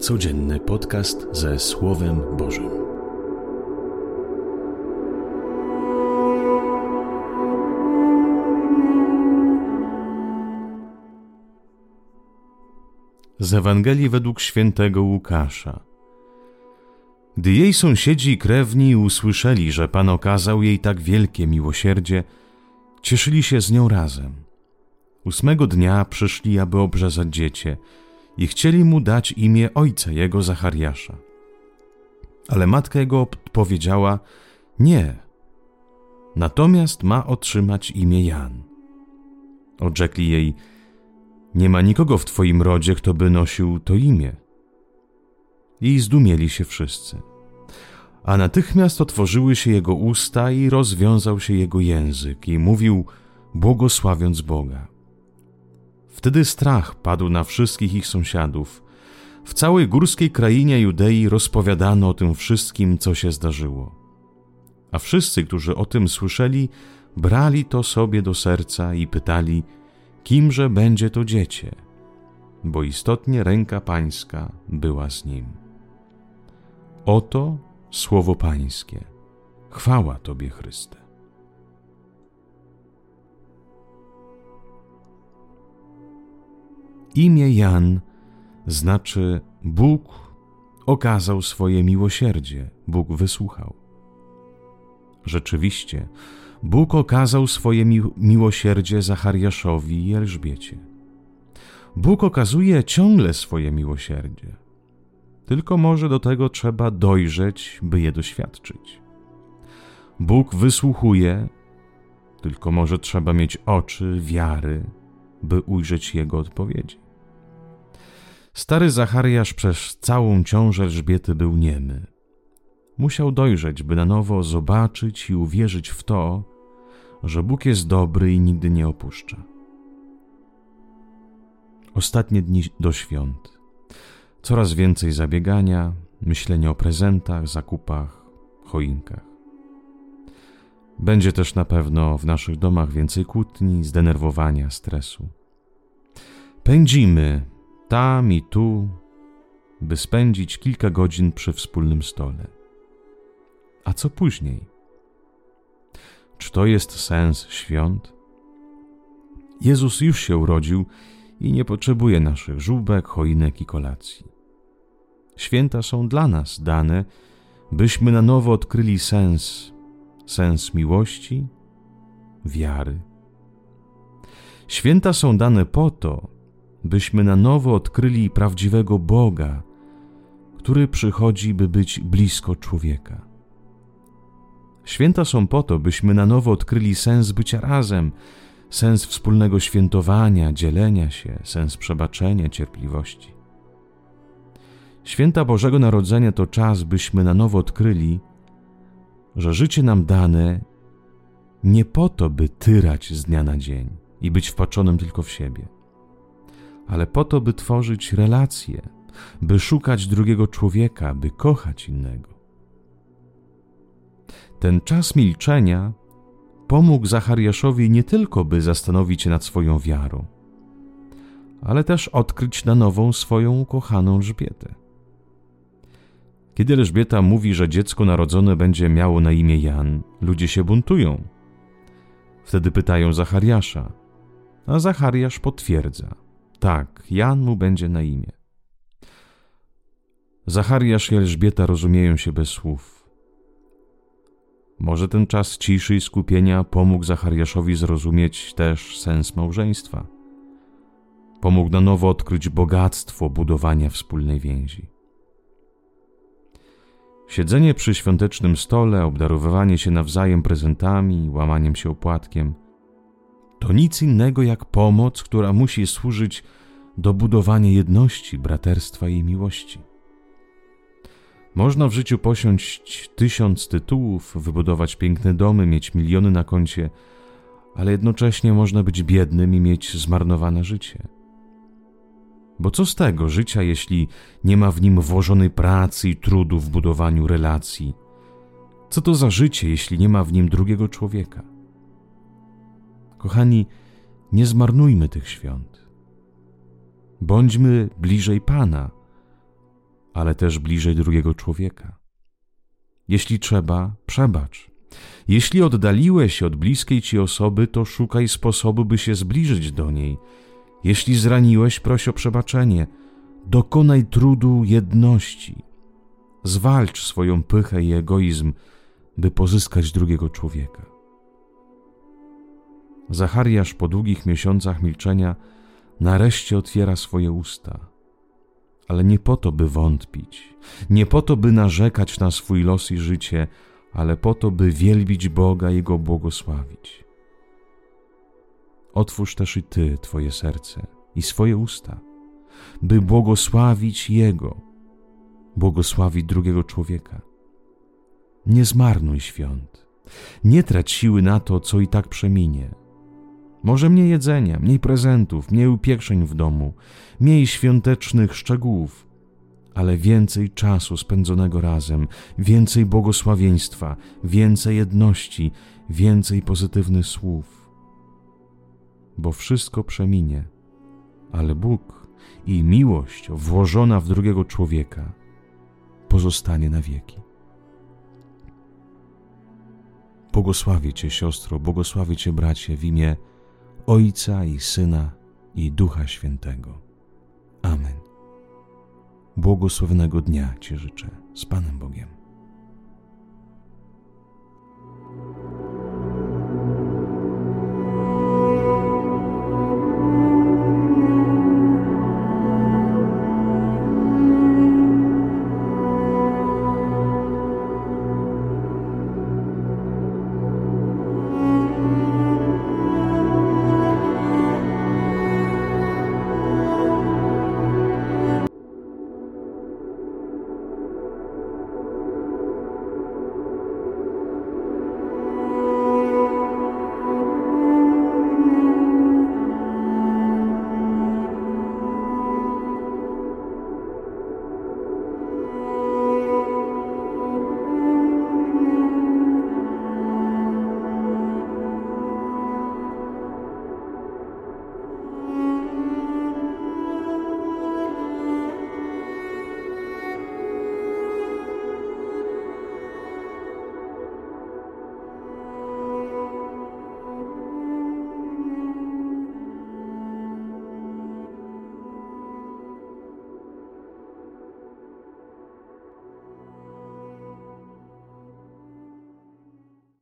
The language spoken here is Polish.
Codzienny podcast ze Słowem Bożym. Z Ewangelii według świętego Łukasza. Gdy jej sąsiedzi i krewni usłyszeli, że Pan okazał jej tak wielkie miłosierdzie, cieszyli się z nią razem. Ósmego dnia przyszli, aby obrzezać dziecię i chcieli mu dać imię ojca jego Zachariasza. Ale matka jego odpowiedziała: Nie, natomiast ma otrzymać imię Jan. Odrzekli jej: Nie ma nikogo w twoim rodzie, kto by nosił to imię. I zdumieli się wszyscy. A natychmiast otworzyły się jego usta i rozwiązał się jego język, i mówił, błogosławiąc Boga. Wtedy strach padł na wszystkich ich sąsiadów. W całej górskiej krainie Judei rozpowiadano o tym wszystkim, co się zdarzyło. A wszyscy, którzy o tym słyszeli, brali to sobie do serca i pytali, kimże będzie to dziecię, bo istotnie ręka pańska była z nim. Oto słowo pańskie. Chwała Tobie, Chryste. Imię Jan znaczy Bóg okazał swoje miłosierdzie, Bóg wysłuchał. Rzeczywiście, Bóg okazał swoje mi miłosierdzie Zachariaszowi i Elżbiecie. Bóg okazuje ciągle swoje miłosierdzie. Tylko może do tego trzeba dojrzeć, by je doświadczyć. Bóg wysłuchuje, tylko może trzeba mieć oczy wiary, by ujrzeć Jego odpowiedzi. Stary Zachariasz przez całą ciążę Elżbiety był niemy. Musiał dojrzeć, by na nowo zobaczyć i uwierzyć w to, że Bóg jest dobry i nigdy nie opuszcza. Ostatnie dni do świąt. Coraz więcej zabiegania, myślenia o prezentach, zakupach, choinkach. Będzie też na pewno w naszych domach więcej kłótni, zdenerwowania, stresu. Pędzimy tam i tu, by spędzić kilka godzin przy wspólnym stole. A co później? Czy to jest sens świąt? Jezus już się urodził i nie potrzebuje naszych żółbek, choinek i kolacji. Święta są dla nas dane, byśmy na nowo odkryli sens, sens miłości, wiary. Święta są dane po to, byśmy na nowo odkryli prawdziwego Boga, który przychodzi, by być blisko człowieka. Święta są po to, byśmy na nowo odkryli sens bycia razem, sens wspólnego świętowania, dzielenia się, sens przebaczenia, cierpliwości. Święta Bożego Narodzenia to czas, byśmy na nowo odkryli, że życie nam dane nie po to, by tyrać z dnia na dzień i być wpaczonym tylko w siebie ale po to, by tworzyć relacje, by szukać drugiego człowieka, by kochać innego. Ten czas milczenia pomógł Zachariaszowi nie tylko, by zastanowić się nad swoją wiarą, ale też odkryć na nową swoją ukochaną Elżbietę. Kiedy Elżbieta mówi, że dziecko narodzone będzie miało na imię Jan, ludzie się buntują. Wtedy pytają Zachariasza, a Zachariasz potwierdza – tak, Jan mu będzie na imię. Zachariasz i Elżbieta rozumieją się bez słów. Może ten czas ciszy i skupienia pomógł Zachariaszowi zrozumieć też sens małżeństwa. Pomógł na nowo odkryć bogactwo budowania wspólnej więzi. Siedzenie przy świątecznym stole, obdarowywanie się nawzajem prezentami, łamaniem się opłatkiem – to nic innego jak pomoc, która musi służyć do budowania jedności, braterstwa i miłości. Można w życiu posiąść tysiąc tytułów, wybudować piękne domy, mieć miliony na koncie, ale jednocześnie można być biednym i mieć zmarnowane życie. Bo co z tego życia, jeśli nie ma w nim włożonej pracy i trudu w budowaniu relacji? Co to za życie, jeśli nie ma w nim drugiego człowieka? Kochani, nie zmarnujmy tych świąt. Bądźmy bliżej Pana, ale też bliżej drugiego człowieka. Jeśli trzeba, przebacz. Jeśli oddaliłeś się od bliskiej ci osoby, to szukaj sposobu, by się zbliżyć do niej. Jeśli zraniłeś, proś o przebaczenie. Dokonaj trudu jedności. Zwalcz swoją pychę i egoizm, by pozyskać drugiego człowieka. Zachariasz po długich miesiącach milczenia nareszcie otwiera swoje usta. Ale nie po to, by wątpić, nie po to, by narzekać na swój los i życie, ale po to, by wielbić Boga i Go błogosławić. Otwórz też i Ty Twoje serce i swoje usta, by błogosławić Jego, błogosławić drugiego człowieka. Nie zmarnuj świąt, nie trać siły na to, co i tak przeminie może mniej jedzenia, mniej prezentów, mniej upiekrzeń w domu, mniej świątecznych szczegółów, ale więcej czasu spędzonego razem, więcej błogosławieństwa, więcej jedności, więcej pozytywnych słów. Bo wszystko przeminie, ale Bóg i miłość włożona w drugiego człowieka pozostanie na wieki. Błogosławię Cię, siostro, błogosławię Cię, bracie, w imię Ojca i Syna i Ducha Świętego. Amen. Błogosławnego dnia Ci życzę z Panem Bogiem.